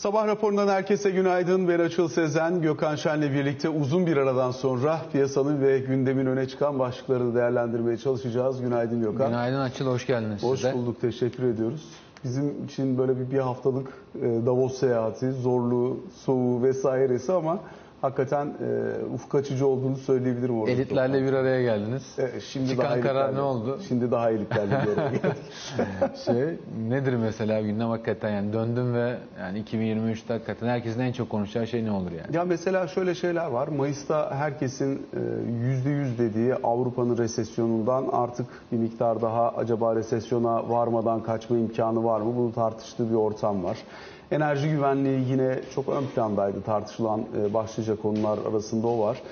Sabah raporundan herkese günaydın. Ben Açıl Sezen, Gökhan Şen'le birlikte uzun bir aradan sonra piyasanın ve gündemin öne çıkan başlıklarını değerlendirmeye çalışacağız. Günaydın Gökhan. Günaydın Açıl, hoş geldiniz Hoş size. bulduk, teşekkür ediyoruz. Bizim için böyle bir, bir haftalık e, Davos seyahati, zorluğu, soğuğu vesairesi ama hakikaten e, ufuk açıcı olduğunu söyleyebilirim orada. Elitlerle bir araya geldiniz. E, şimdi Çıkan daha karar ne oldu? Şimdi daha elitlerle bir araya geldik. şey, nedir mesela gündem hakikaten yani döndüm ve yani 2023'te hakikaten herkesin en çok konuşacağı şey ne olur yani? Ya mesela şöyle şeyler var. Mayıs'ta herkesin e, yüzde yüz dediği Avrupa'nın resesyonundan artık bir miktar daha acaba resesyona varmadan kaçma imkanı var mı? Bunu tartıştığı bir ortam var. Enerji güvenliği yine çok ön plandaydı tartışılan e, başlıca konular arasında o var.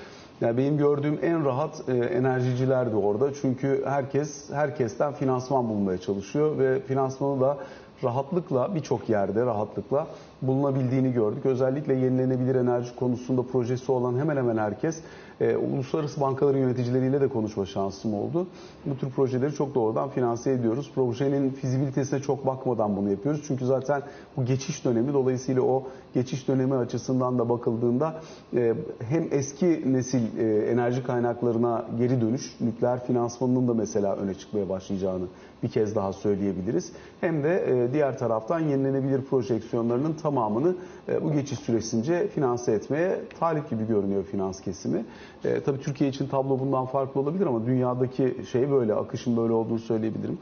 Yani benim gördüğüm en rahat e, enerjiciler de orada. Çünkü herkes herkesten finansman bulmaya çalışıyor ve finansmanı da rahatlıkla birçok yerde rahatlıkla bulunabildiğini gördük. Özellikle yenilenebilir enerji konusunda projesi olan hemen hemen herkes e, uluslararası bankaların yöneticileriyle de konuşma şansım oldu. Bu tür projeleri çok doğrudan finanse ediyoruz. Projenin fizibilitesine çok bakmadan bunu yapıyoruz. Çünkü zaten bu geçiş dönemi dolayısıyla o geçiş dönemi açısından da bakıldığında e, hem eski nesil e, enerji kaynaklarına geri dönüş, nükleer finansmanının da mesela öne çıkmaya başlayacağını bir kez daha söyleyebiliriz. Hem de e, diğer taraftan yenilenebilir projeksiyonlarının tamamını e, bu geçiş süresince finanse etmeye talip gibi görünüyor finans kesimi. E, tabii Türkiye için tablo bundan farklı olabilir ama dünyadaki şey böyle, akışın böyle olduğunu söyleyebilirim.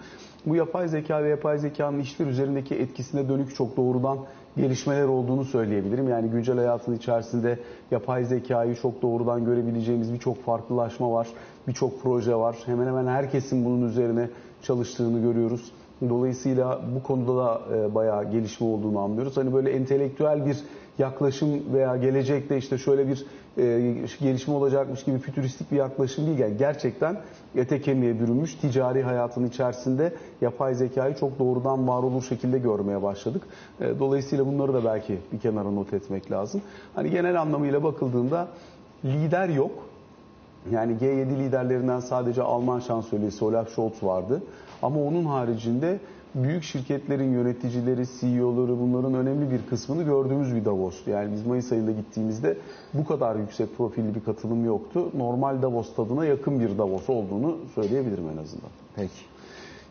Bu yapay zeka ve yapay zekanın işler üzerindeki etkisine dönük çok doğrudan gelişmeler olduğunu söyleyebilirim. Yani güncel hayatın içerisinde yapay zekayı çok doğrudan görebileceğimiz birçok farklılaşma var, birçok proje var. Hemen hemen herkesin bunun üzerine çalıştığını görüyoruz. Dolayısıyla bu konuda da e, bayağı gelişme olduğunu anlıyoruz. Hani böyle entelektüel bir yaklaşım veya gelecekte işte şöyle bir e, gelişme olacakmış gibi fütüristik bir yaklaşım değil. Yani gerçekten ete kemiğe bürünmüş ticari hayatın içerisinde yapay zekayı çok doğrudan var olur şekilde görmeye başladık. E, dolayısıyla bunları da belki bir kenara not etmek lazım. Hani genel anlamıyla bakıldığında lider yok. Yani G7 liderlerinden sadece Alman şansölyesi Olaf Scholz vardı. Ama onun haricinde büyük şirketlerin yöneticileri, CEO'ları bunların önemli bir kısmını gördüğümüz bir Davos'tu. Yani biz Mayıs ayında gittiğimizde bu kadar yüksek profilli bir katılım yoktu. Normal Davos tadına yakın bir Davos olduğunu söyleyebilirim en azından. Peki.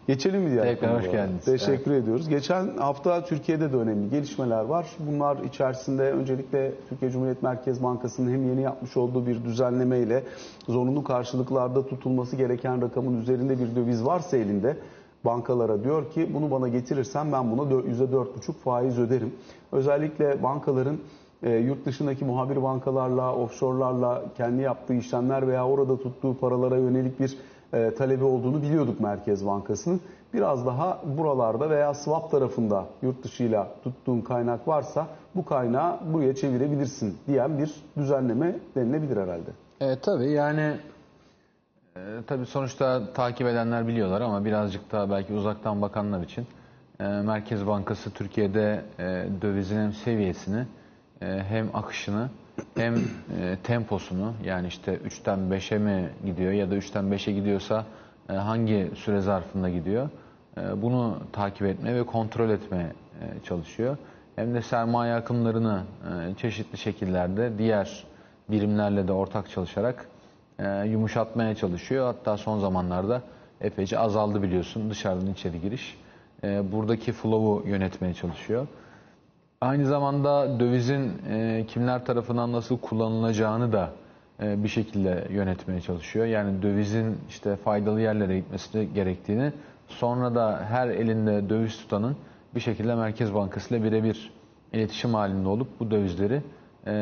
Geçelim mi diğer Tekrar hoş geldiniz. Teşekkür ediyoruz. Geçen hafta Türkiye'de de önemli gelişmeler var. Bunlar içerisinde öncelikle Türkiye Cumhuriyet Merkez Bankası'nın hem yeni yapmış olduğu bir düzenlemeyle zorunlu karşılıklarda tutulması gereken rakamın üzerinde bir döviz varsa elinde bankalara diyor ki bunu bana getirirsen ben buna dö- %4,5 faiz öderim. Özellikle bankaların e, yurt dışındaki muhabir bankalarla, offshore'larla kendi yaptığı işlemler veya orada tuttuğu paralara yönelik bir e, talebi olduğunu biliyorduk Merkez Bankası'nın. Biraz daha buralarda veya swap tarafında yurt dışıyla tuttuğun kaynak varsa bu kaynağı buraya çevirebilirsin diyen bir düzenleme denilebilir herhalde. Evet tabii yani e, tabii sonuçta takip edenler biliyorlar ama birazcık daha belki uzaktan bakanlar için e, Merkez Bankası Türkiye'de e, dövizin hem seviyesini e, hem akışını hem e, temposunu yani işte 3'ten 5'e mi gidiyor ya da 3'ten 5'e gidiyorsa e, hangi süre zarfında gidiyor e, bunu takip etmeye ve kontrol etmeye e, çalışıyor. Hem de sermaye akımlarını e, çeşitli şekillerde diğer birimlerle de ortak çalışarak e, yumuşatmaya çalışıyor. Hatta son zamanlarda epeyce azaldı biliyorsun dışarıdan içeri giriş. E, buradaki flow'u yönetmeye çalışıyor. Aynı zamanda dövizin e, kimler tarafından nasıl kullanılacağını da e, bir şekilde yönetmeye çalışıyor. Yani dövizin işte faydalı yerlere gitmesi gerektiğini sonra da her elinde döviz tutanın bir şekilde Merkez Bankası ile birebir iletişim halinde olup bu dövizleri e,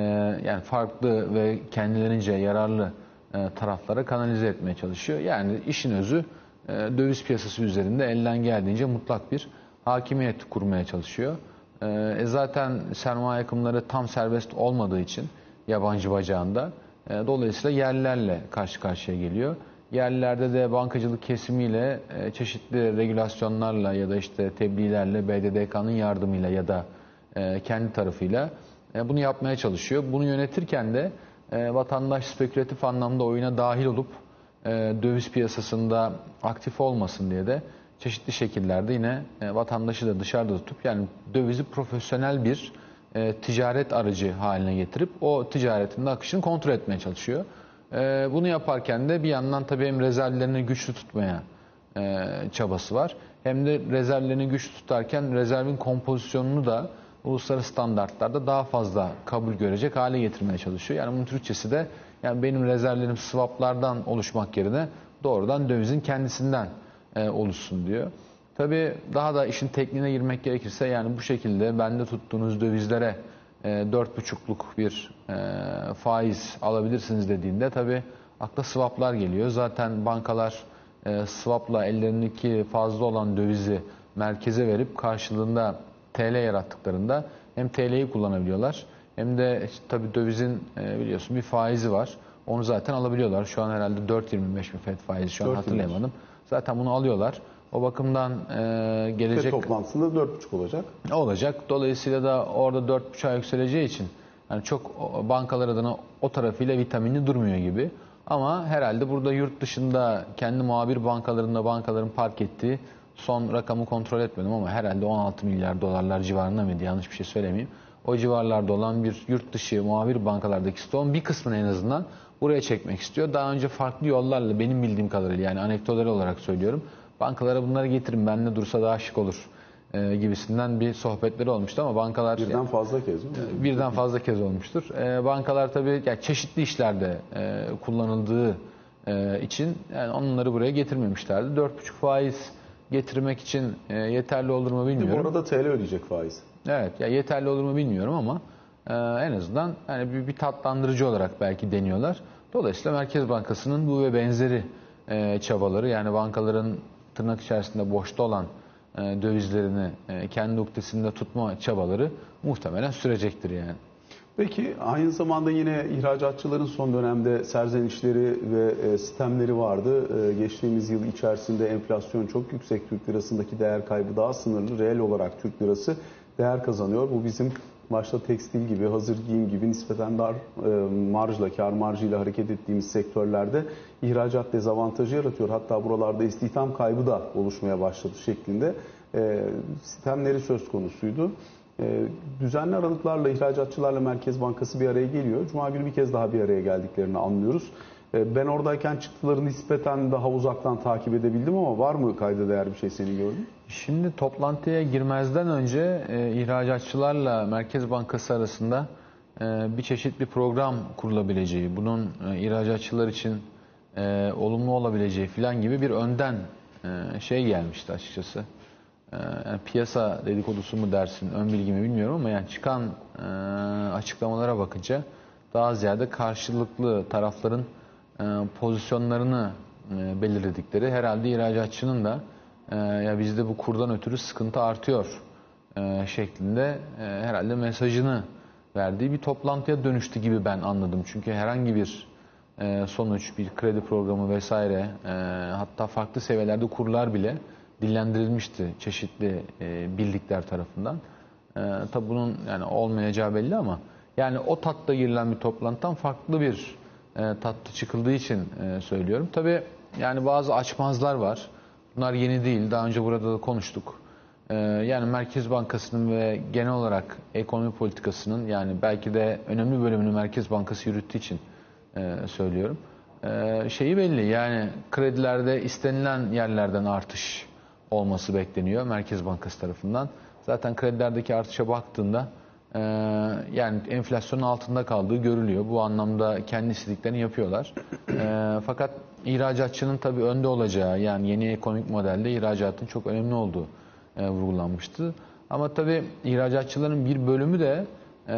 yani farklı ve kendilerince yararlı e, taraflara kanalize etmeye çalışıyor. Yani işin özü e, döviz piyasası üzerinde elden geldiğince mutlak bir hakimiyet kurmaya çalışıyor. E, e, zaten sermaye akımları tam serbest olmadığı için yabancı bacağında e, dolayısıyla yerlilerle karşı karşıya geliyor. Yerlilerde de bankacılık kesimiyle e, çeşitli regülasyonlarla ya da işte tebliğlerle BDDK'nın yardımıyla ya da e, kendi tarafıyla e, bunu yapmaya çalışıyor. Bunu yönetirken de e, vatandaş spekülatif anlamda oyuna dahil olup e, döviz piyasasında aktif olmasın diye de çeşitli şekillerde yine e, vatandaşı da dışarıda tutup yani dövizi profesyonel bir e, ticaret aracı haline getirip o ticaretin de akışını kontrol etmeye çalışıyor. E, bunu yaparken de bir yandan tabii hem rezervlerini güçlü tutmaya çabası var. Hem de rezervlerini güçlü tutarken rezervin kompozisyonunu da uluslararası standartlarda daha fazla kabul görecek hale getirmeye çalışıyor. Yani bunun Türkçesi de yani benim rezervlerim swaplardan oluşmak yerine doğrudan dövizin kendisinden e, oluşsun diyor. Tabii daha da işin tekniğine girmek gerekirse yani bu şekilde bende tuttuğunuz dövizlere e, 4,5'luk bir e, faiz alabilirsiniz dediğinde tabii akla swaplar geliyor. Zaten bankalar e, swapla ellerindeki fazla olan dövizi merkeze verip karşılığında TL yarattıklarında hem TL'yi kullanabiliyorlar hem de işte tabii dövizin e, biliyorsun bir faizi var. Onu zaten alabiliyorlar. Şu an herhalde 4.25 mi FED faizi şu an 4.25. hatırlayamadım. Zaten bunu alıyorlar. O bakımdan e, Ve gelecek toplantısında 4,5 olacak. olacak. Dolayısıyla da orada 4.5'a yükseleceği için yani çok bankalar adına o tarafıyla vitaminli durmuyor gibi. Ama herhalde burada yurt dışında kendi muhabir bankalarında bankaların park ettiği son rakamı kontrol etmedim ama herhalde 16 milyar dolarlar civarında mıydı yanlış bir şey söylemeyeyim. O civarlarda olan bir yurt dışı muhabir bankalardaki stoğun bir kısmını en azından buraya çekmek istiyor. Daha önce farklı yollarla benim bildiğim kadarıyla yani anekdotları olarak söylüyorum. Bankalara bunları getirin bende dursa daha şık olur e, gibisinden bir sohbetleri olmuştu ama bankalar Birden fazla kez mi? birden fazla kez olmuştur. E, bankalar tabii yani çeşitli işlerde e, kullanıldığı e, için yani onları buraya getirmemişlerdi. 4,5 faiz getirmek için e, yeterli olur mu Bu bilmiyorum. arada TL ödeyecek faiz. Evet, ya yeterli olur mu bilmiyorum ama e, en azından yani bir, bir tatlandırıcı olarak belki deniyorlar. Dolayısıyla Merkez Bankası'nın bu ve benzeri e, çabaları yani bankaların tırnak içerisinde boşta olan e, dövizlerini e, kendi ukdesinde tutma çabaları muhtemelen sürecektir yani. Peki aynı zamanda yine ihracatçıların son dönemde serzenişleri ve e, sistemleri vardı. E, geçtiğimiz yıl içerisinde enflasyon çok yüksek. Türk lirasındaki değer kaybı daha sınırlı. Reel olarak Türk lirası değer kazanıyor. Bu bizim başta tekstil gibi, hazır giyim gibi nispeten dar e, marjla, kar marjıyla hareket ettiğimiz sektörlerde ihracat dezavantajı yaratıyor. Hatta buralarda istihdam kaybı da oluşmaya başladı şeklinde e, sistemleri söz konusuydu. E, düzenli aralıklarla ihracatçılarla Merkez Bankası bir araya geliyor. Cuma günü bir kez daha bir araya geldiklerini anlıyoruz. Ben oradayken çıktıları nispeten daha uzaktan takip edebildim ama var mı kayda değer bir şey seni gördün? Şimdi toplantıya girmezden önce e, ihracatçılarla Merkez Bankası arasında e, bir çeşit bir program kurulabileceği, bunun e, ihracatçılar için e, olumlu olabileceği filan gibi bir önden e, şey gelmişti açıkçası. E, yani piyasa dedikodusu mu dersin, ön bilgi mi bilmiyorum ama yani çıkan e, açıklamalara bakınca daha ziyade karşılıklı tarafların e, pozisyonlarını e, belirledikleri herhalde ihracatçının da e, ya bizde bu kurdan ötürü sıkıntı artıyor e, şeklinde e, herhalde mesajını verdiği bir toplantıya dönüştü gibi ben anladım. Çünkü herhangi bir e, sonuç, bir kredi programı vesaire hatta farklı seviyelerde kurlar bile dillendirilmişti çeşitli e, birlikler tarafından. Tabi bunun yani olmayacağı belli ama yani o tatta girilen bir toplantıdan farklı bir tatta çıkıldığı için söylüyorum. Tabi yani bazı açmazlar var. Bunlar yeni değil. Daha önce burada da konuştuk. E, yani Merkez Bankası'nın ve genel olarak ekonomi politikasının yani belki de önemli bölümünü Merkez Bankası yürüttüğü için e, söylüyorum. E, şeyi belli yani kredilerde istenilen yerlerden artış olması bekleniyor Merkez Bankası tarafından. Zaten kredilerdeki artışa baktığında e, yani enflasyonun altında kaldığı görülüyor. Bu anlamda kendi istediklerini yapıyorlar. E, fakat ihracatçının tabii önde olacağı yani yeni ekonomik modelde ihracatın çok önemli olduğu e, vurgulanmıştı. Ama tabii ihracatçıların bir bölümü de e,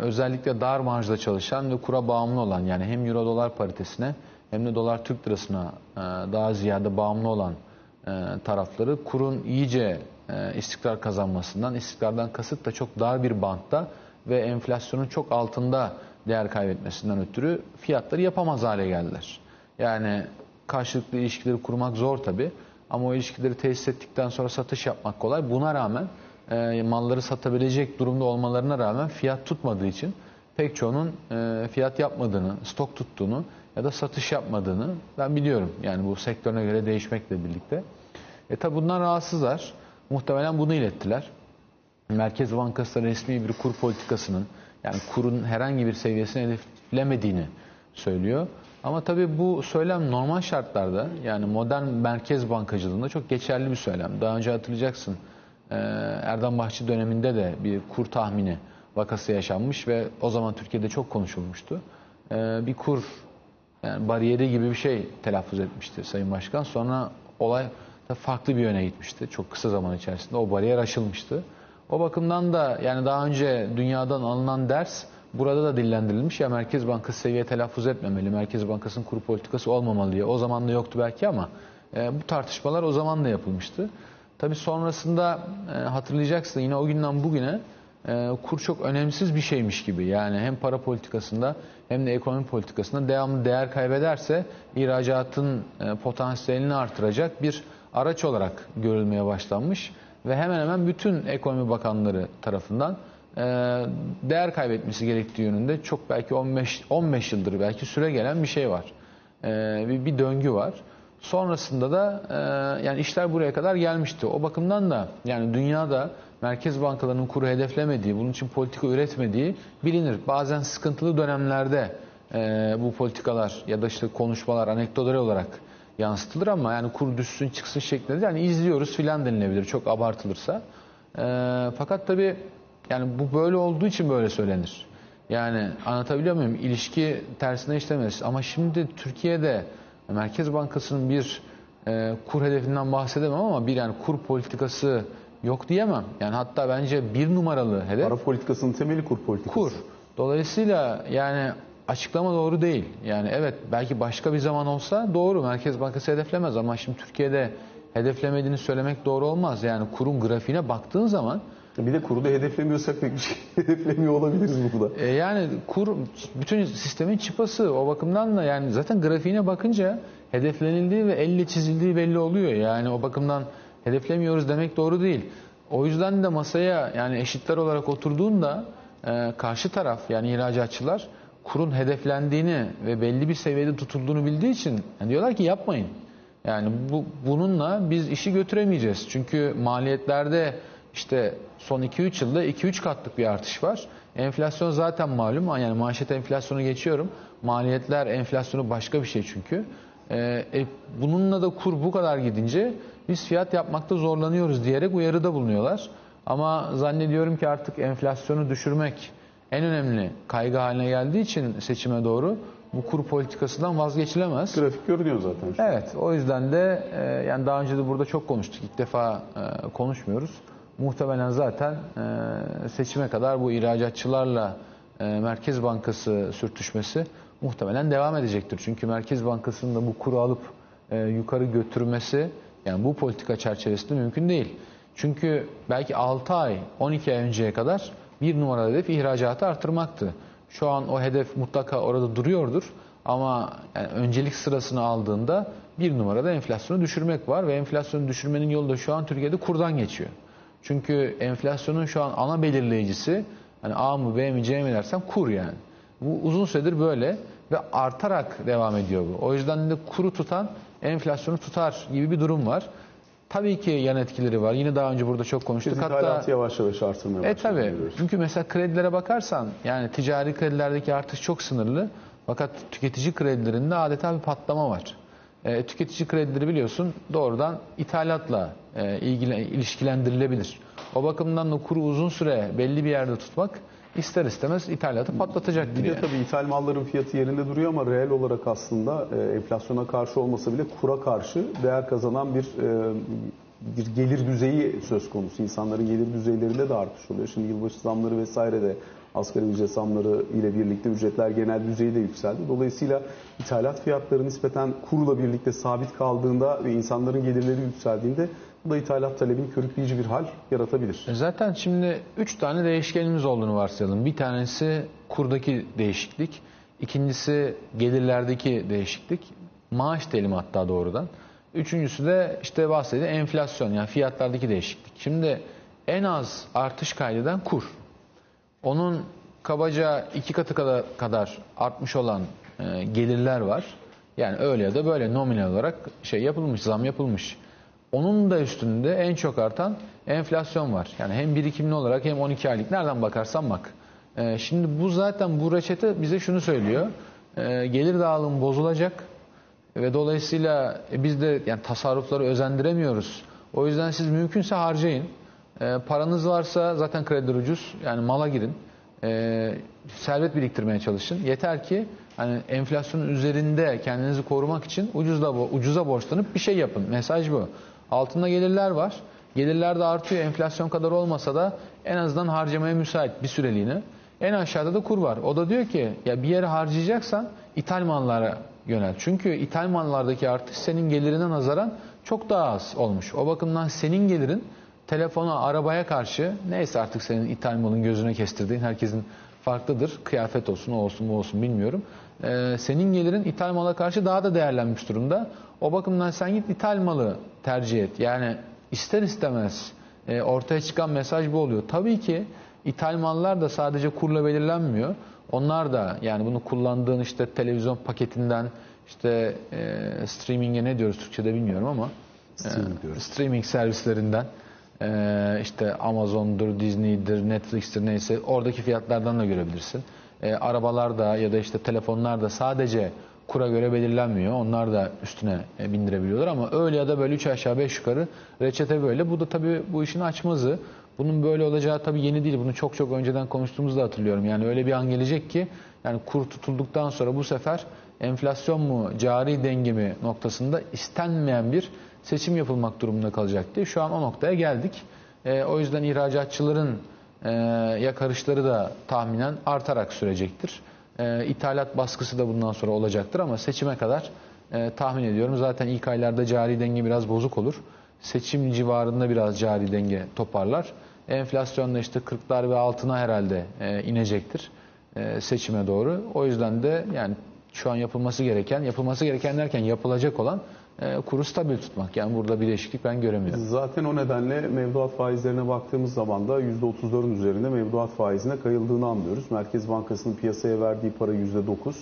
özellikle dar marjda çalışan ve kura bağımlı olan yani hem euro dolar paritesine hem de dolar Türk lirasına e, daha ziyade bağımlı olan tarafları kurun iyice e, istikrar kazanmasından, istikrardan kasıt da çok dar bir bantta ve enflasyonun çok altında değer kaybetmesinden ötürü fiyatları yapamaz hale geldiler. Yani karşılıklı ilişkileri kurmak zor tabi ama o ilişkileri tesis ettikten sonra satış yapmak kolay. Buna rağmen e, malları satabilecek durumda olmalarına rağmen fiyat tutmadığı için pek çoğunun e, fiyat yapmadığını, stok tuttuğunu ya da satış yapmadığını ben biliyorum. Yani bu sektörüne göre değişmekle birlikte. E tabi bundan rahatsızlar. Muhtemelen bunu ilettiler. Merkez Bankası resmi bir kur politikasının yani kurun herhangi bir seviyesini hedeflemediğini söylüyor. Ama tabii bu söylem normal şartlarda yani modern merkez bankacılığında çok geçerli bir söylem. Daha önce hatırlayacaksın e, Erdem Bahçı döneminde de bir kur tahmini vakası yaşanmış ve o zaman Türkiye'de çok konuşulmuştu. E, Bir kur yani bariyeri gibi bir şey telaffuz etmişti Sayın Başkan. Sonra olay farklı bir yöne gitmişti. Çok kısa zaman içerisinde o bariyer aşılmıştı. O bakımdan da yani daha önce dünyadan alınan ders burada da dillendirilmiş. Ya Merkez Bankası seviye telaffuz etmemeli, Merkez Bankası'nın kuru politikası olmamalı diye. O zaman da yoktu belki ama e, bu tartışmalar o zaman da yapılmıştı. Tabii sonrasında e, hatırlayacaksın yine o günden bugüne e, kur çok önemsiz bir şeymiş gibi. Yani hem para politikasında hem de ekonomi politikasında devamlı değer kaybederse ihracatın e, potansiyelini artıracak bir araç olarak görülmeye başlanmış ve hemen hemen bütün ekonomi bakanları tarafından e, değer kaybetmesi gerektiği yönünde çok belki 15 15 yıldır belki süre gelen bir şey var. E, bir, bir döngü var. Sonrasında da e, yani işler buraya kadar gelmişti. O bakımdan da yani dünyada merkez bankalarının kuru hedeflemediği, bunun için politika üretmediği bilinir. Bazen sıkıntılı dönemlerde bu politikalar ya da işte konuşmalar anekdotal olarak yansıtılır ama yani kur düşsün çıksın şeklinde yani izliyoruz filan denilebilir çok abartılırsa. E, fakat tabii yani bu böyle olduğu için böyle söylenir. Yani anlatabiliyor muyum? İlişki tersine işlemez. Ama şimdi Türkiye'de Merkez Bankası'nın bir e, kur hedefinden bahsedemem ama bir yani kur politikası yok diyemem. Yani hatta bence bir numaralı hedef Para politikasının temeli kur politikası. kur. Dolayısıyla yani açıklama doğru değil. Yani evet belki başka bir zaman olsa doğru Merkez Bankası hedeflemez ama şimdi Türkiye'de hedeflemediğini söylemek doğru olmaz. Yani kurun grafiğine baktığın zaman Bir de kuru da hedeflemiyorsak pek bir şey hedeflemiyor olabiliriz burada. E yani kur bütün sistemin çıpası o bakımdan da yani zaten grafiğine bakınca hedeflenildiği ve elle çizildiği belli oluyor. Yani o bakımdan hedeflemiyoruz demek doğru değil. O yüzden de masaya yani eşitler olarak oturduğunda e, karşı taraf yani ihracatçılar kurun hedeflendiğini ve belli bir seviyede tutulduğunu bildiği için yani diyorlar ki yapmayın. Yani bu bununla biz işi götüremeyeceğiz. Çünkü maliyetlerde işte son 2-3 yılda 2-3 katlık bir artış var. Enflasyon zaten malum. Yani manşet enflasyonu geçiyorum. Maliyetler enflasyonu başka bir şey çünkü. Ee, e, bununla da kur bu kadar gidince biz fiyat yapmakta zorlanıyoruz diyerek uyarıda bulunuyorlar. Ama zannediyorum ki artık enflasyonu düşürmek en önemli kaygı haline geldiği için seçime doğru bu kur politikasından vazgeçilemez. Grafik görünüyor zaten. şu. Evet, o yüzden de e, yani daha önce de burada çok konuştuk. İlk defa e, konuşmuyoruz. Muhtemelen zaten e, seçime kadar bu ihracatçılarla e, Merkez Bankası sürtüşmesi muhtemelen devam edecektir. Çünkü Merkez Bankası'nın da bu kuru alıp e, yukarı götürmesi yani bu politika çerçevesinde mümkün değil. Çünkü belki 6 ay, 12 ay önceye kadar bir numaralı hedef ihracatı artırmaktı. Şu an o hedef mutlaka orada duruyordur. Ama yani öncelik sırasını aldığında bir numarada enflasyonu düşürmek var ve enflasyonu düşürmenin yolu da şu an Türkiye'de kurdan geçiyor. Çünkü enflasyonun şu an ana belirleyicisi hani A mı B mi C mi dersen kur yani. Bu uzun süredir böyle ve artarak devam ediyor bu. O yüzden de kuru tutan enflasyonu tutar gibi bir durum var. Tabii ki yan etkileri var. Yine daha önce burada çok konuştuk. Biz Hatta yavaş yavaş artırmaya e tabii. Çünkü mesela kredilere bakarsan yani ticari kredilerdeki artış çok sınırlı. Fakat tüketici kredilerinde adeta bir patlama var. E, tüketici kredileri biliyorsun doğrudan ithalatla e, ilgili, ilişkilendirilebilir. O bakımdan da kuru uzun süre belli bir yerde tutmak ister istemez ithalatı patlatacaktır. Bir de yani. tabii ithal malların fiyatı yerinde duruyor ama reel olarak aslında e, enflasyona karşı olmasa bile kura karşı değer kazanan bir e, bir gelir düzeyi söz konusu. İnsanların gelir düzeylerinde de artış oluyor. Şimdi yılbaşı zamları vesaire de asgari ücret zamları ile birlikte ücretler genel düzeyde yükseldi. Dolayısıyla ithalat fiyatları nispeten kurla birlikte sabit kaldığında ve insanların gelirleri yükseldiğinde da ithalat talebini körükleyici bir hal yaratabilir. E Zaten şimdi 3 tane değişkenimiz olduğunu varsayalım. Bir tanesi kurdaki değişiklik, ikincisi gelirlerdeki değişiklik, maaş telimi hatta doğrudan. Üçüncüsü de işte bahsedilen enflasyon yani fiyatlardaki değişiklik. Şimdi en az artış kaydeden kur. Onun kabaca iki katı kadar, kadar artmış olan e, gelirler var. Yani öyle ya da böyle nominal olarak şey yapılmış, zam yapılmış. Onun da üstünde en çok artan enflasyon var. Yani hem birikimli olarak hem 12 aylık nereden bakarsan bak. Ee, şimdi bu zaten bu reçete bize şunu söylüyor. Ee, gelir dağılımı bozulacak ve dolayısıyla e, biz de yani tasarrufları özendiremiyoruz. O yüzden siz mümkünse harcayın. Ee, paranız varsa zaten krediler ucuz. Yani mala girin. Ee, servet biriktirmeye çalışın. Yeter ki hani enflasyonun üzerinde kendinizi korumak için ucuzla ucuza borçlanıp bir şey yapın. Mesaj bu. Altında gelirler var. Gelirler de artıyor. Enflasyon kadar olmasa da en azından harcamaya müsait bir süreliğine. En aşağıda da kur var. O da diyor ki ya bir yere harcayacaksan ithal mallara yönel. Çünkü ithal mallardaki artış senin gelirine nazaran çok daha az olmuş. O bakımdan senin gelirin telefona, arabaya karşı neyse artık senin ithal malın gözüne kestirdiğin herkesin farklıdır. Kıyafet olsun, o olsun, bu olsun bilmiyorum. Ee, senin gelirin ithal mala karşı daha da değerlenmiş durumda. O bakımdan sen git ithal malı tercih et. Yani ister istemez e, ortaya çıkan mesaj bu oluyor. Tabii ki ithal mallar da sadece kurla belirlenmiyor. Onlar da yani bunu kullandığın işte televizyon paketinden işte e, streaming'e ne diyoruz Türkçe'de bilmiyorum ama Streaming diyoruz. streaming servislerinden e, işte Amazon'dur, Disney'dir, Netflix'tir neyse oradaki fiyatlardan da görebilirsin. E, arabalar da ya da işte telefonlar da sadece kura göre belirlenmiyor. Onlar da üstüne e, bindirebiliyorlar ama öyle ya da böyle 3 aşağı 5 yukarı reçete böyle. Bu da tabii bu işin açmazı. Bunun böyle olacağı tabii yeni değil. Bunu çok çok önceden konuştuğumuzu da hatırlıyorum. Yani öyle bir an gelecek ki yani kur tutulduktan sonra bu sefer enflasyon mu, cari denge mi noktasında istenmeyen bir seçim yapılmak durumunda kalacak diye. Şu an o noktaya geldik. E, o yüzden ihracatçıların e, yakarışları da tahminen artarak sürecektir. E, ithalat baskısı da bundan sonra olacaktır ama seçime kadar e, tahmin ediyorum. Zaten ilk aylarda cari denge biraz bozuk olur. Seçim civarında biraz cari denge toparlar. Enflasyon da işte 40'lar ve altına herhalde e, inecektir e, seçime doğru. O yüzden de yani şu an yapılması gereken, yapılması gereken derken yapılacak olan kuru stabil tutmak. Yani burada bir değişiklik ben göremiyorum. Zaten o nedenle mevduat faizlerine baktığımız zaman da %34'ün üzerinde mevduat faizine kayıldığını anlıyoruz. Merkez Bankası'nın piyasaya verdiği para %9.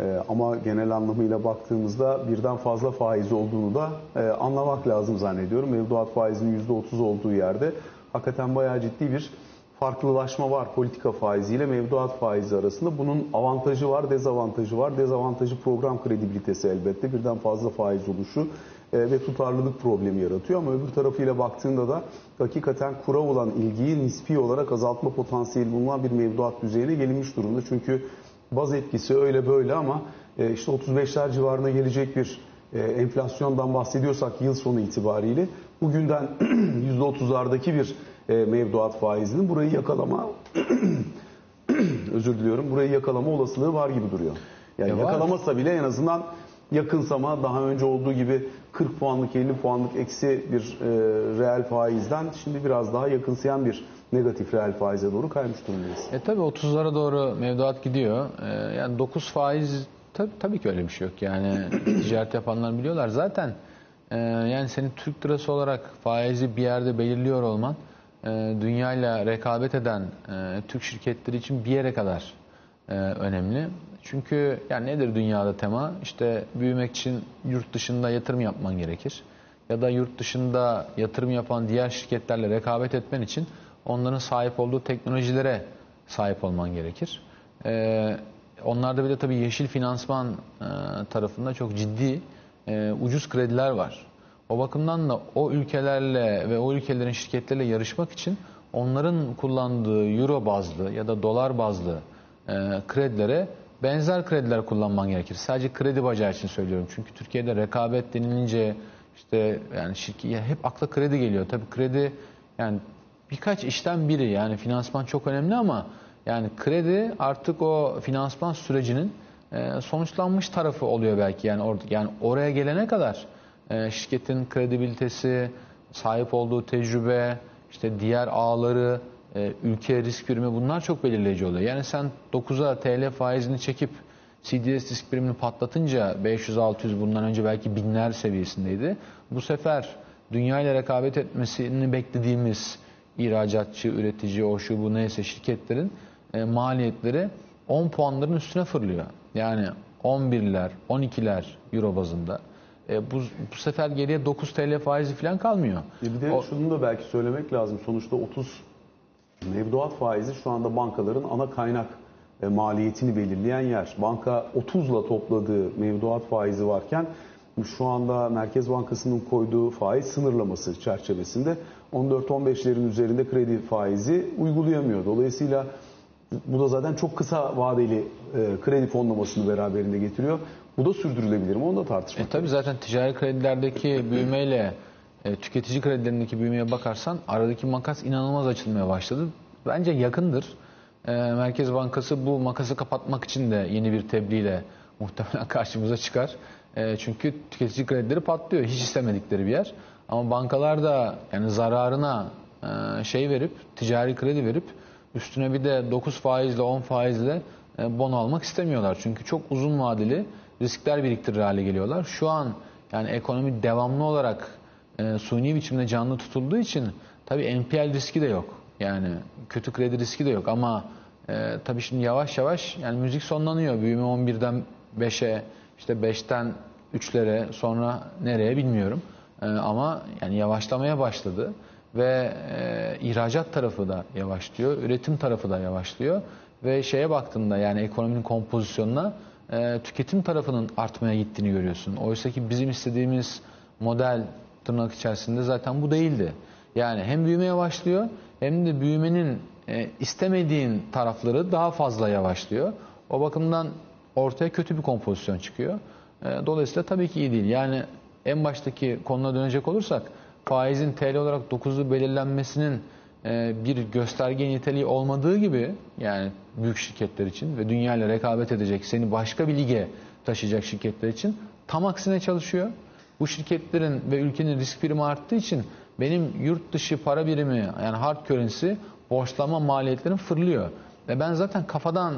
Ee, ama genel anlamıyla baktığımızda birden fazla faiz olduğunu da e, anlamak lazım zannediyorum. Mevduat faizinin %30 olduğu yerde hakikaten bayağı ciddi bir farklılaşma var politika faiziyle mevduat faizi arasında. Bunun avantajı var, dezavantajı var. Dezavantajı program kredibilitesi elbette. Birden fazla faiz oluşu e, ve tutarlılık problemi yaratıyor. Ama öbür tarafıyla baktığında da hakikaten kura olan ilgiyi nispi olarak azaltma potansiyeli bulunan bir mevduat düzeyine gelinmiş durumda. Çünkü baz etkisi öyle böyle ama e, işte 35'ler civarına gelecek bir e, enflasyondan bahsediyorsak yıl sonu itibariyle bugünden %30'lardaki bir e, mevduat faizinin burayı yakalama özür diliyorum burayı yakalama olasılığı var gibi duruyor. Yani E, var. yakalamasa bile en azından yakınsama daha önce olduğu gibi 40 puanlık 50 puanlık eksi bir e, reel faizden şimdi biraz daha yakınsayan bir negatif reel faize doğru kaymış durumdayız. E tabi 30'lara doğru mevduat gidiyor. E, yani 9 faiz tabi, tabii ki öyle bir şey yok. Yani ticaret yapanlar biliyorlar. Zaten e, yani senin Türk lirası olarak faizi bir yerde belirliyor olman e, dünyayla rekabet eden e, Türk şirketleri için bir yere kadar e, önemli. Çünkü yani nedir dünyada tema? İşte büyümek için yurt dışında yatırım yapman gerekir. Ya da yurt dışında yatırım yapan diğer şirketlerle rekabet etmen için onların sahip olduğu teknolojilere sahip olman gerekir. Ee, onlarda bir de tabii yeşil finansman e, tarafında çok ciddi e, ucuz krediler var. O bakımdan da o ülkelerle ve o ülkelerin şirketleriyle yarışmak için onların kullandığı euro bazlı ya da dolar bazlı e, kredilere benzer krediler kullanman gerekir. Sadece kredi bacağı için söylüyorum. Çünkü Türkiye'de rekabet denilince işte yani şirket ya hep akla kredi geliyor. Tabii kredi yani birkaç işten biri yani finansman çok önemli ama yani kredi artık o finansman sürecinin e, sonuçlanmış tarafı oluyor belki yani orada yani oraya gelene kadar e, şirketin kredibilitesi, sahip olduğu tecrübe, işte diğer ağları, e, ülke risk primi bunlar çok belirleyici oluyor. Yani sen 9'a TL faizini çekip CDS risk primini patlatınca 500-600 bundan önce belki binler seviyesindeydi. Bu sefer dünya ile rekabet etmesini beklediğimiz ihracatçı, üretici, o şu bu neyse şirketlerin e, maliyetleri 10 puanların üstüne fırlıyor. Yani 11'ler, 12'ler euro bazında. E, bu, bu sefer geriye 9 TL faizi falan kalmıyor. E bir de O- şunu da belki söylemek lazım. Sonuçta 30 mevduat faizi şu anda bankaların ana kaynak e, maliyetini belirleyen yer. Banka 30'la topladığı mevduat faizi varken şu anda Merkez Bankası'nın koyduğu faiz sınırlaması çerçevesinde 14-15'lerin üzerinde kredi faizi uygulayamıyor. Dolayısıyla bu da zaten çok kısa vadeli e, kredi fonlamasını beraberinde getiriyor. Bu da sürdürülebilir mi? Onu da tartışmak E tabii zaten ticari kredilerdeki büyümeyle e, tüketici kredilerindeki büyümeye bakarsan aradaki makas inanılmaz açılmaya başladı. Bence yakındır. E, Merkez Bankası bu makası kapatmak için de yeni bir tebliğle muhtemelen karşımıza çıkar. E, çünkü tüketici kredileri patlıyor. Hiç istemedikleri bir yer. Ama bankalar da yani zararına e, şey verip, ticari kredi verip üstüne bir de 9 faizle 10 faizle e, bono almak istemiyorlar. Çünkü çok uzun vadeli riskler biriktirir hale geliyorlar. Şu an yani ekonomi devamlı olarak e, suni biçimde canlı tutulduğu için tabii NPL riski de yok. Yani kötü kredi riski de yok ama e, tabii şimdi yavaş yavaş yani müzik sonlanıyor. Büyüme 11'den 5'e işte 5'ten 3'lere sonra nereye bilmiyorum. E, ama yani yavaşlamaya başladı ve e, ihracat tarafı da yavaşlıyor, üretim tarafı da yavaşlıyor ve şeye baktığında yani ekonominin kompozisyonuna e, tüketim tarafının artmaya gittiğini görüyorsun. Oysa ki bizim istediğimiz model tırnak içerisinde zaten bu değildi. Yani hem büyüme yavaşlıyor hem de büyümenin e, istemediğin tarafları daha fazla yavaşlıyor. O bakımdan ortaya kötü bir kompozisyon çıkıyor. E, dolayısıyla tabii ki iyi değil. Yani en baştaki konuna dönecek olursak faizin TL olarak 9'lu belirlenmesinin bir gösterge niteliği olmadığı gibi yani büyük şirketler için ve dünyayla rekabet edecek seni başka bir lige taşıyacak şirketler için tam aksine çalışıyor. Bu şirketlerin ve ülkenin risk primi arttığı için benim yurt dışı para birimi yani hard currency borçlama maliyetlerim fırlıyor. Ve ben zaten kafadan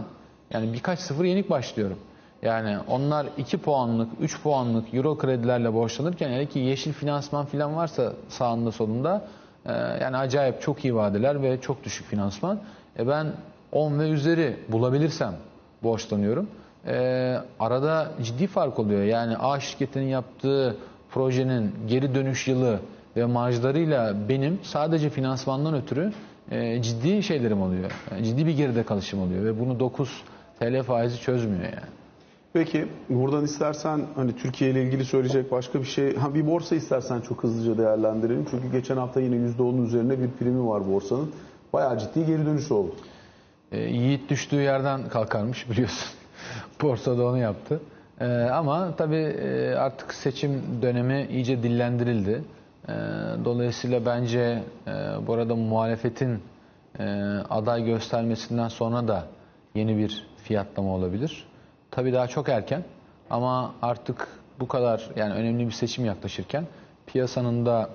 yani birkaç sıfır yenik başlıyorum. Yani onlar 2 puanlık, 3 puanlık euro kredilerle borçlanırken hele ki yeşil finansman falan varsa sağında solunda e, yani acayip çok iyi vadeler ve çok düşük finansman. E ben 10 ve üzeri bulabilirsem borçlanıyorum. E, arada ciddi fark oluyor. Yani A şirketinin yaptığı projenin geri dönüş yılı ve marjlarıyla benim sadece finansmandan ötürü e, ciddi şeylerim oluyor. Yani ciddi bir geride kalışım oluyor ve bunu 9 TL faizi çözmüyor yani. Peki buradan istersen hani Türkiye ile ilgili söyleyecek başka bir şey, ha bir borsa istersen çok hızlıca değerlendirelim. Çünkü geçen hafta yine %10'un üzerine bir primi var borsanın. Bayağı ciddi geri dönüş oldu. E, Yiğit düştüğü yerden kalkarmış biliyorsun. Borsada onu yaptı. E, ama tabii e, artık seçim dönemi iyice dillendirildi. E, dolayısıyla bence e, bu arada muhalefetin e, aday göstermesinden sonra da yeni bir fiyatlama olabilir. Tabii daha çok erken ama artık bu kadar yani önemli bir seçim yaklaşırken piyasanın da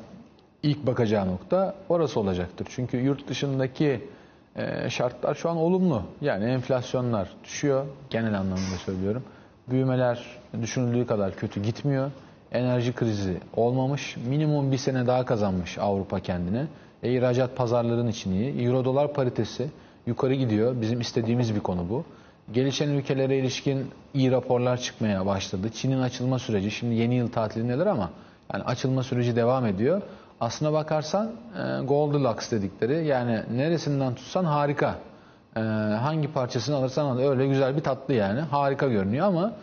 ilk bakacağı nokta orası olacaktır. Çünkü yurt dışındaki e, şartlar şu an olumlu. Yani enflasyonlar düşüyor genel anlamda söylüyorum. Büyümeler düşünüldüğü kadar kötü gitmiyor. Enerji krizi olmamış. Minimum bir sene daha kazanmış Avrupa kendine. E, ihracat pazarların için iyi. Euro dolar paritesi yukarı gidiyor. Bizim istediğimiz bir konu bu. Gelişen ülkelere ilişkin iyi raporlar çıkmaya başladı. Çin'in açılma süreci, şimdi yeni yıl tatilindeler ama yani açılma süreci devam ediyor. Aslına bakarsan e, Goldilocks dedikleri yani neresinden tutsan harika. E, hangi parçasını alırsan al öyle güzel bir tatlı yani harika görünüyor ama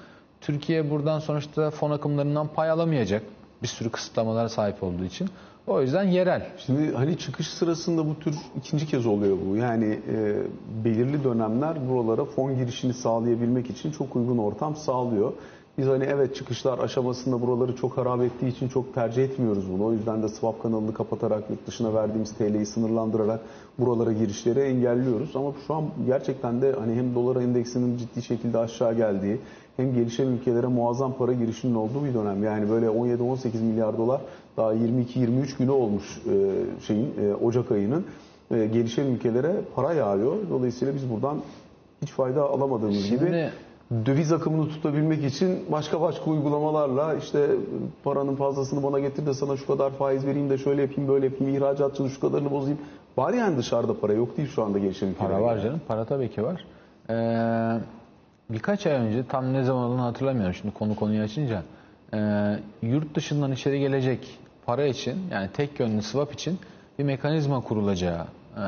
Türkiye buradan sonuçta fon akımlarından pay alamayacak bir sürü kısıtlamalara sahip olduğu için. O yüzden yerel. Şimdi hani çıkış sırasında bu tür ikinci kez oluyor bu. Yani e, belirli dönemler buralara fon girişini sağlayabilmek için çok uygun ortam sağlıyor. Biz hani evet çıkışlar aşamasında buraları çok harap ettiği için çok tercih etmiyoruz bunu. O yüzden de swap kanalını kapatarak yurt dışına verdiğimiz TL'yi sınırlandırarak buralara girişleri engelliyoruz. Ama şu an gerçekten de hani hem dolar endeksinin ciddi şekilde aşağı geldiği hem gelişen ülkelere muazzam para girişinin olduğu bir dönem. Yani böyle 17-18 milyar dolar daha 22-23 günü olmuş e, şeyin e, Ocak ayının e, gelişen ülkelere para yağıyor. Dolayısıyla biz buradan hiç fayda alamadığımız Şimdi- gibi döviz akımını tutabilmek için başka başka uygulamalarla işte paranın fazlasını bana getir de sana şu kadar faiz vereyim de şöyle yapayım böyle yapayım ihracatçının şu kadarını bozayım. Var yani dışarıda para yok değil şu anda gelişen ülkelerde. Para var canım. Para tabii ki var. Ee, birkaç ay önce tam ne zaman olduğunu hatırlamıyorum şimdi konu konuyu açınca. e, yurt dışından içeri gelecek para için yani tek yönlü swap için bir mekanizma kurulacağı e,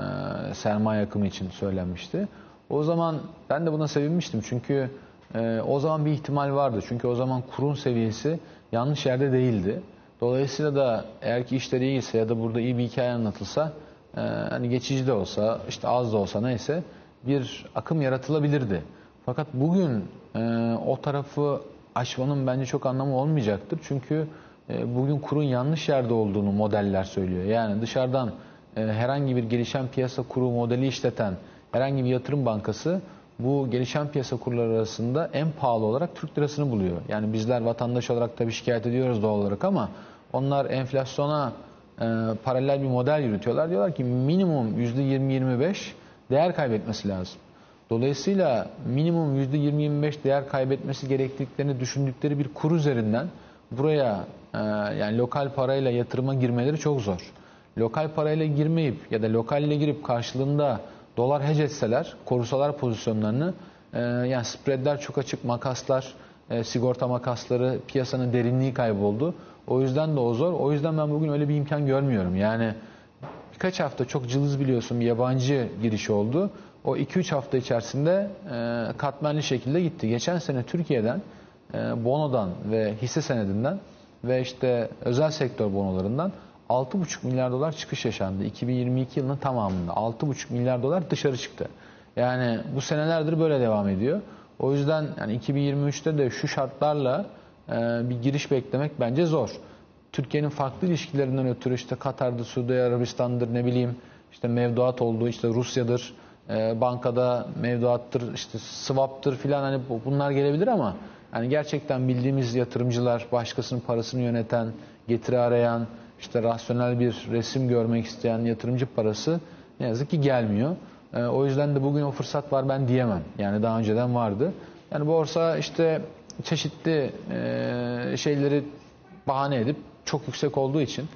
sermaye akımı için söylenmişti. O zaman ben de buna sevinmiştim çünkü e, o zaman bir ihtimal vardı. Çünkü o zaman kurun seviyesi yanlış yerde değildi. Dolayısıyla da eğer ki işleri iyiyse ya da burada iyi bir hikaye anlatılsa e, hani geçici de olsa işte az da olsa neyse bir akım yaratılabilirdi. Fakat bugün e, o tarafı aşmanın bence çok anlamı olmayacaktır. Çünkü e, bugün kurun yanlış yerde olduğunu modeller söylüyor. Yani dışarıdan e, herhangi bir gelişen piyasa kuru modeli işleten herhangi bir yatırım bankası bu gelişen piyasa kurları arasında en pahalı olarak Türk lirasını buluyor. Yani bizler vatandaş olarak tabii şikayet ediyoruz doğal olarak ama onlar enflasyona e, paralel bir model yürütüyorlar. Diyorlar ki minimum %20-25 değer kaybetmesi lazım. Dolayısıyla minimum %20-25 değer kaybetmesi gerektiklerini düşündükleri bir kur üzerinden buraya e, yani lokal parayla yatırıma girmeleri çok zor. Lokal parayla girmeyip ya da lokalle girip karşılığında dolar hedge etseler, korusalar pozisyonlarını e, yani spreadler çok açık, makaslar, e, sigorta makasları, piyasanın derinliği kayboldu. O yüzden de o zor. O yüzden ben bugün öyle bir imkan görmüyorum. Yani birkaç hafta çok cılız biliyorsun bir yabancı giriş oldu. O 2-3 hafta içerisinde e, katmerli şekilde gitti. Geçen sene Türkiye'den e, bonodan ve hisse senedinden ve işte özel sektör bonolarından 6,5 milyar dolar çıkış yaşandı. 2022 yılının tamamında 6,5 milyar dolar dışarı çıktı. Yani bu senelerdir böyle devam ediyor. O yüzden yani 2023'te de şu şartlarla e, bir giriş beklemek bence zor. Türkiye'nin farklı ilişkilerinden ötürü işte Katar'dır, Suudi Arabistan'dır ne bileyim işte mevduat olduğu işte Rusya'dır, e, bankada mevduattır, işte swap'tır filan hani bunlar gelebilir ama yani gerçekten bildiğimiz yatırımcılar, başkasının parasını yöneten, getiri arayan, işte rasyonel bir resim görmek isteyen yatırımcı parası ne yazık ki gelmiyor. E, o yüzden de bugün o fırsat var ben diyemem. Yani daha önceden vardı. Yani borsa işte çeşitli e, şeyleri bahane edip çok yüksek olduğu için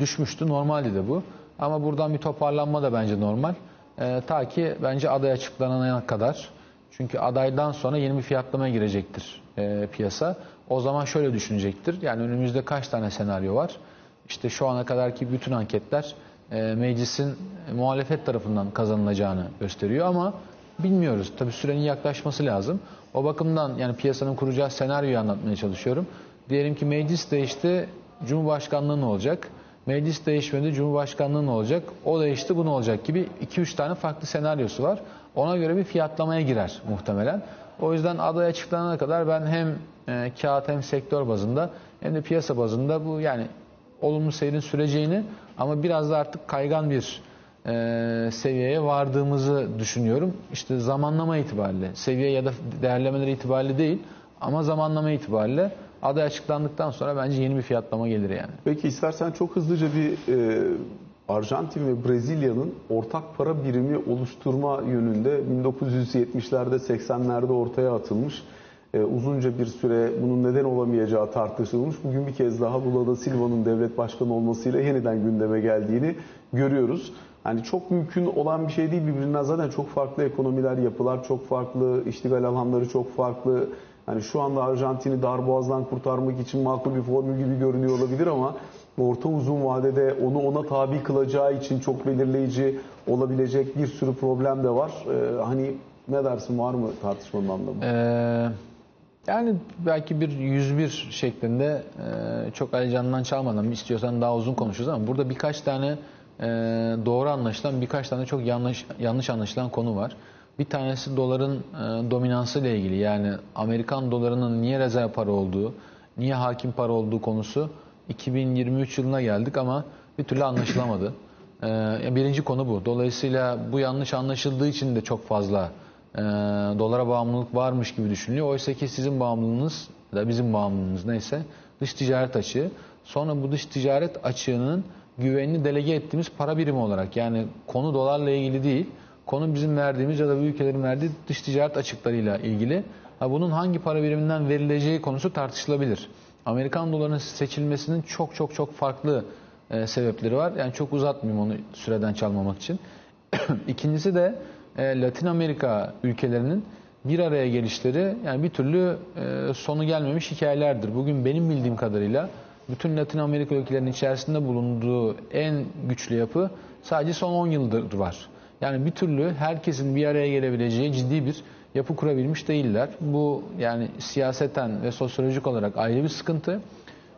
düşmüştü. Normaldi de bu. Ama buradan bir toparlanma da bence normal. E, ta ki bence aday açıklanana kadar. Çünkü adaydan sonra yeni bir fiyatlamaya girecektir e, piyasa. O zaman şöyle düşünecektir. Yani önümüzde kaç tane senaryo var? İşte şu ana kadarki bütün anketler e, meclisin muhalefet tarafından kazanılacağını gösteriyor ama bilmiyoruz. Tabii sürenin yaklaşması lazım. O bakımdan yani piyasanın kuracağı senaryoyu anlatmaya çalışıyorum. Diyelim ki meclis değişti, Cumhurbaşkanlığı ne olacak? Meclis değişmedi, Cumhurbaşkanlığı ne olacak? O değişti, bu ne olacak gibi 2-3 tane farklı senaryosu var. Ona göre bir fiyatlamaya girer muhtemelen. O yüzden aday açıklanana kadar ben hem e, kağıt hem sektör bazında hem de piyasa bazında bu yani olumlu seyrin süreceğini ama biraz da artık kaygan bir e, seviyeye vardığımızı düşünüyorum. İşte zamanlama itibariyle, seviye ya da değerlemeleri itibariyle değil ama zamanlama itibariyle aday açıklandıktan sonra bence yeni bir fiyatlama gelir yani. Peki istersen çok hızlıca bir e, Arjantin ve Brezilya'nın ortak para birimi oluşturma yönünde 1970'lerde 80'lerde ortaya atılmış. E, uzunca bir süre bunun neden olamayacağı tartışılmış. Bugün bir kez daha Lula da Silva'nın devlet başkanı olmasıyla yeniden gündeme geldiğini görüyoruz. Hani çok mümkün olan bir şey değil birbirinden zaten çok farklı ekonomiler, yapılar çok farklı, iştigal alanları çok farklı. Hani şu anda Arjantin'i darboğazdan kurtarmak için makul bir formül gibi görünüyor olabilir ama orta uzun vadede onu ona tabi kılacağı için çok belirleyici olabilecek bir sürü problem de var. Ee, hani ne dersin var mı tartışmanın anlamı? Ee, yani belki bir 101 şeklinde e, çok Ali Can'dan çalmadan istiyorsan daha uzun konuşuruz ama burada birkaç tane e, doğru anlaşılan birkaç tane çok yanlış yanlış anlaşılan konu var. Bir tanesi doların e, dominansı ile ilgili yani Amerikan dolarının niye rezerv para olduğu, niye hakim para olduğu konusu 2023 yılına geldik ama bir türlü anlaşılamadı. E, birinci konu bu. Dolayısıyla bu yanlış anlaşıldığı için de çok fazla e, dolara bağımlılık varmış gibi düşünülüyor. Oysa ki sizin bağımlılığınız da bizim bağımlılığımız neyse dış ticaret açığı. Sonra bu dış ticaret açığının güvenini delege ettiğimiz para birimi olarak yani konu dolarla ilgili değil Konu bizim verdiğimiz ya da bu ülkelerin verdiği dış ticaret açıklarıyla ilgili. Ha, bunun hangi para biriminden verileceği konusu tartışılabilir. Amerikan dolarının seçilmesinin çok çok çok farklı e, sebepleri var. Yani çok uzatmayayım onu süreden çalmamak için. İkincisi de e, Latin Amerika ülkelerinin bir araya gelişleri yani bir türlü e, sonu gelmemiş hikayelerdir. Bugün benim bildiğim kadarıyla bütün Latin Amerika ülkelerinin içerisinde bulunduğu en güçlü yapı sadece son 10 yıldır var. Yani bir türlü herkesin bir araya gelebileceği ciddi bir yapı kurabilmiş değiller. Bu yani siyaseten ve sosyolojik olarak ayrı bir sıkıntı.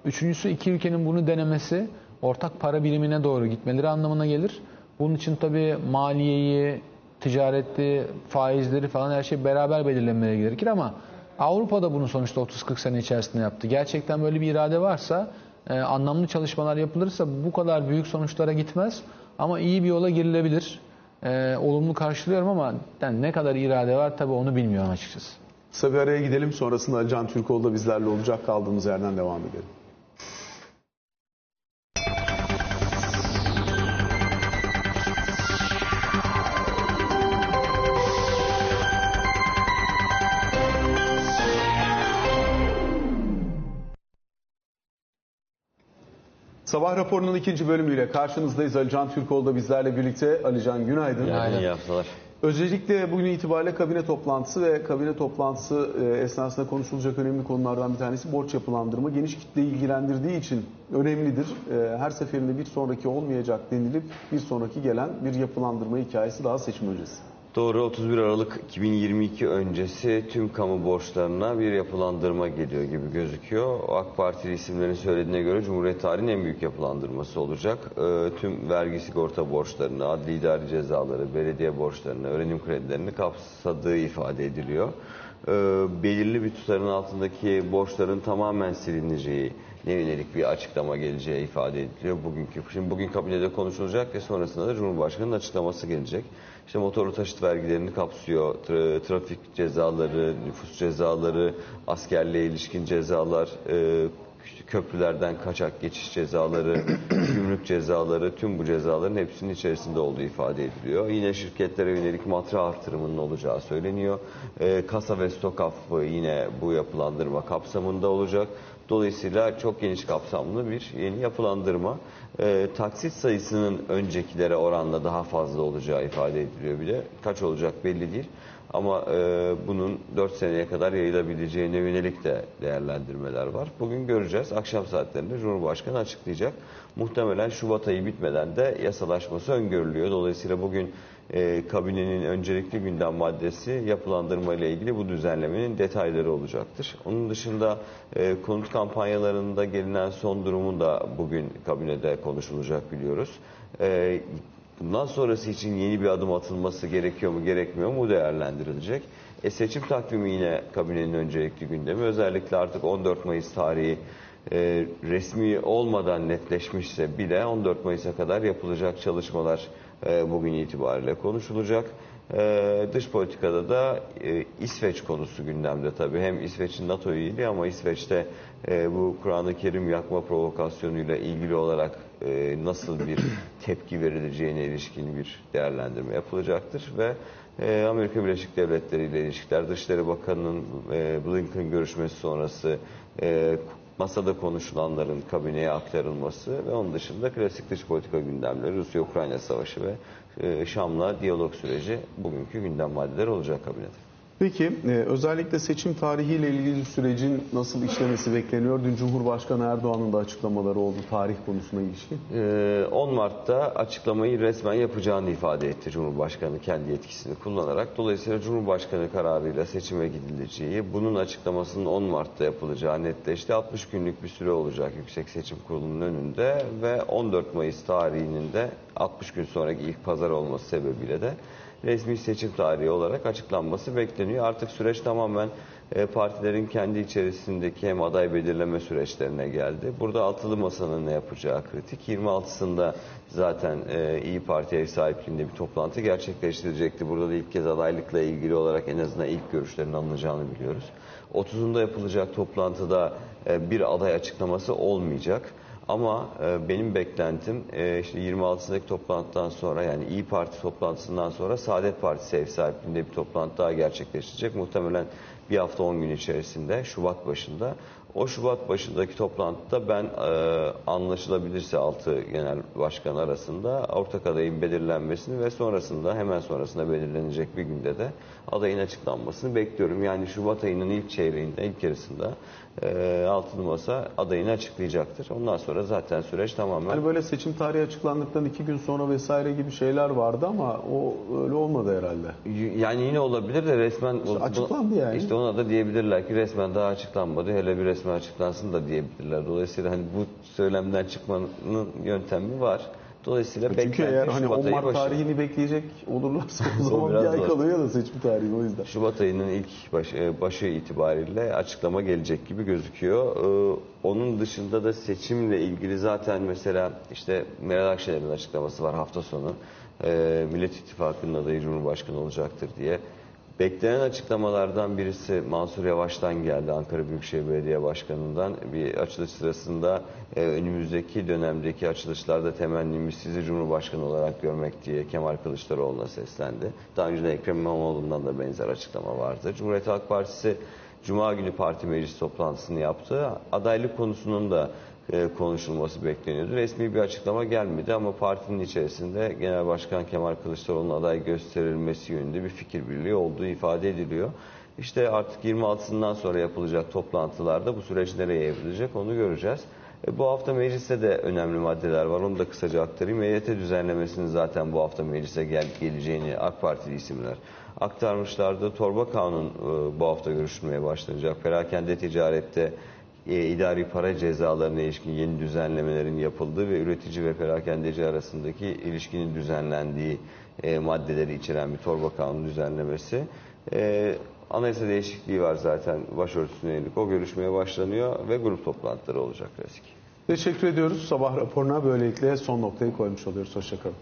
Üçüncüsü iki ülkenin bunu denemesi ortak para birimine doğru gitmeleri anlamına gelir. Bunun için tabii maliyeyi, ticareti, faizleri falan her şey beraber belirlenmeye gerekir ama Avrupa'da bunu sonuçta 30-40 sene içerisinde yaptı. Gerçekten böyle bir irade varsa, e, anlamlı çalışmalar yapılırsa bu kadar büyük sonuçlara gitmez. Ama iyi bir yola girilebilir. E, olumlu karşılıyorum ama yani ne kadar irade var tabii onu bilmiyorum açıkçası. Kısa bir araya gidelim. Sonrasında Can Türkoğlu da bizlerle olacak. Kaldığımız yerden devam edelim. Sabah raporunun ikinci bölümüyle karşınızdayız. Ali Can Türkoğlu da bizlerle birlikte. Ali Can günaydın. Günaydın. İyi haftalar. Özellikle bugün itibariyle kabine toplantısı ve kabine toplantısı e, esnasında konuşulacak önemli konulardan bir tanesi borç yapılandırma. Geniş kitleyi ilgilendirdiği için önemlidir. E, Her seferinde bir sonraki olmayacak denilip bir sonraki gelen bir yapılandırma hikayesi daha seçim öncesi. Doğru 31 Aralık 2022 öncesi tüm kamu borçlarına bir yapılandırma geliyor gibi gözüküyor. AK Partili isimlerin söylediğine göre Cumhuriyet tarihinin en büyük yapılandırması olacak. Ee, tüm vergi sigorta borçlarını, adli idari cezaları, belediye borçlarını, öğrenim kredilerini kapsadığı ifade ediliyor. Ee, belirli bir tutarın altındaki borçların tamamen silineceği ne yönelik bir açıklama geleceği ifade ediliyor bugünkü. Şimdi bugün kabinede konuşulacak ve sonrasında da Cumhurbaşkanı'nın açıklaması gelecek. İşte motorlu taşıt vergilerini kapsıyor, tra- trafik cezaları, nüfus cezaları, askerliğe ilişkin cezalar, e, köprülerden kaçak geçiş cezaları, gümrük cezaları, tüm bu cezaların hepsinin içerisinde olduğu ifade ediliyor. Yine şirketlere yönelik matra artırımının olacağı söyleniyor. E, kasa ve stok affı yine bu yapılandırma kapsamında olacak. Dolayısıyla çok geniş kapsamlı bir yeni yapılandırma. E, taksit sayısının öncekilere oranla daha fazla olacağı ifade ediliyor bile. Kaç olacak belli değil. Ama e, bunun 4 seneye kadar yayılabileceğine yönelik de değerlendirmeler var. Bugün göreceğiz. Akşam saatlerinde Cumhurbaşkanı açıklayacak. Muhtemelen Şubat ayı bitmeden de yasalaşması öngörülüyor. Dolayısıyla bugün e, kabinenin öncelikli gündem maddesi yapılandırma ile ilgili bu düzenlemenin detayları olacaktır. Onun dışında e, konut kampanyalarında gelinen son durumun da bugün kabinede konuşulacak biliyoruz. E, Bundan sonrası için yeni bir adım atılması gerekiyor mu gerekmiyor mu bu değerlendirilecek. E, seçim takvimi yine kabinenin öncelikli gündemi. Özellikle artık 14 Mayıs tarihi e, resmi olmadan netleşmişse bile 14 Mayıs'a kadar yapılacak çalışmalar e, bugün itibariyle konuşulacak. E, dış politikada da e, İsveç konusu gündemde tabii. Hem İsveç'in NATO üyeliği ama İsveç'te e, bu Kur'an-ı Kerim yakma provokasyonuyla ilgili olarak e, nasıl bir tepki verileceğine ilişkin bir değerlendirme yapılacaktır ve Amerika Birleşik Devletleri ile ilişkiler Dışişleri Bakanı'nın Blinken görüşmesi sonrası masada konuşulanların kabineye aktarılması ve onun dışında klasik dış politika gündemleri Rusya-Ukrayna savaşı ve Şam'la diyalog süreci bugünkü gündem maddeleri olacak kabinede. Peki e, özellikle seçim tarihiyle ilgili sürecin nasıl işlemesi bekleniyor? Dün Cumhurbaşkanı Erdoğan'ın da açıklamaları oldu tarih konusuna ilişkin. Ee, 10 Mart'ta açıklamayı resmen yapacağını ifade etti Cumhurbaşkanı kendi yetkisini kullanarak. Dolayısıyla Cumhurbaşkanı kararıyla seçime gidileceği, bunun açıklamasının 10 Mart'ta yapılacağı netleşti. 60 günlük bir süre olacak Yüksek Seçim Kurulu'nun önünde ve 14 Mayıs tarihinin de 60 gün sonraki ilk pazar olması sebebiyle de resmi seçim tarihi olarak açıklanması bekleniyor. Artık süreç tamamen e, partilerin kendi içerisindeki hem aday belirleme süreçlerine geldi. Burada altılı masanın ne yapacağı kritik. 26'sında zaten e, İyi Parti ev sahipliğinde bir toplantı gerçekleştirecekti. Burada da ilk kez adaylıkla ilgili olarak en azından ilk görüşlerin alınacağını biliyoruz. 30'unda yapılacak toplantıda e, bir aday açıklaması olmayacak. Ama e, benim beklentim e, işte 26'sındaki toplantıdan sonra yani İyi Parti toplantısından sonra Saadet Partisi ev sahipliğinde bir toplantı daha gerçekleşecek. Muhtemelen bir hafta 10 gün içerisinde Şubat başında. O Şubat başındaki toplantıda ben e, anlaşılabilirse 6 genel başkan arasında ortak adayın belirlenmesini ve sonrasında hemen sonrasında belirlenecek bir günde de adayın açıklanmasını bekliyorum. Yani Şubat ayının ilk çeyreğinde, ilk yarısında e, altılı masa adayını açıklayacaktır. Ondan sonra zaten süreç tamamen Hani böyle seçim tarihi açıklandıktan iki gün sonra vesaire gibi şeyler vardı ama o öyle olmadı herhalde. Yani yine olabilir de resmen İşte açıklandı yani. İşte ona da diyebilirler ki resmen daha açıklanmadı. Hele bir resmen açıklansın da diyebilirler. Dolayısıyla hani bu söylemden çıkmanın yöntemi var. Dolayısıyla Çünkü beklentim eğer hani Şubat 10 ayı Mart tarihini bekleyecek olurlarsa o zaman bir ay kalıyor ya da seçim tarihi o yüzden. Şubat ayının ilk baş, e, başı itibariyle açıklama gelecek gibi gözüküyor. Ee, onun dışında da seçimle ilgili zaten mesela işte Meral Akşener'in açıklaması var hafta sonu. Ee, Millet İttifakı'nın adayı Cumhurbaşkanı olacaktır diye. Beklenen açıklamalardan birisi Mansur Yavaş'tan geldi Ankara Büyükşehir Belediye Başkanı'ndan. Bir açılış sırasında e, önümüzdeki dönemdeki açılışlarda temennimiz sizi Cumhurbaşkanı olarak görmek diye Kemal Kılıçdaroğlu'na seslendi. Daha önce Ekrem İmamoğlu'ndan da benzer açıklama vardı. Cumhuriyet Halk Partisi Cuma günü parti meclis toplantısını yaptı. Adaylık konusunun da konuşulması bekleniyordu. Resmi bir açıklama gelmedi ama partinin içerisinde Genel Başkan Kemal Kılıçdaroğlu'nun aday gösterilmesi yönünde bir fikir birliği olduğu ifade ediliyor. İşte artık 26'sından sonra yapılacak toplantılarda bu süreç nereye evrilecek onu göreceğiz. E, Bu hafta mecliste de önemli maddeler var. Onu da kısaca aktarayım. EYT düzenlemesinin zaten bu hafta meclise gel geleceğini AK Partili isimler aktarmışlardı. Torba kanun e, bu hafta görüşülmeye başlanacak. Perakende ticarette e, idari para cezalarına ilişkin yeni düzenlemelerin yapıldığı ve üretici ve perakendeci arasındaki ilişkinin düzenlendiği e, maddeleri içeren bir torba kanun düzenlemesi. E, anayasa değişikliği var zaten başörtüsüne yönelik. O görüşmeye başlanıyor ve grup toplantıları olacak klasik. Teşekkür ediyoruz. Sabah raporuna böylelikle son noktayı koymuş oluyoruz. Hoşçakalın.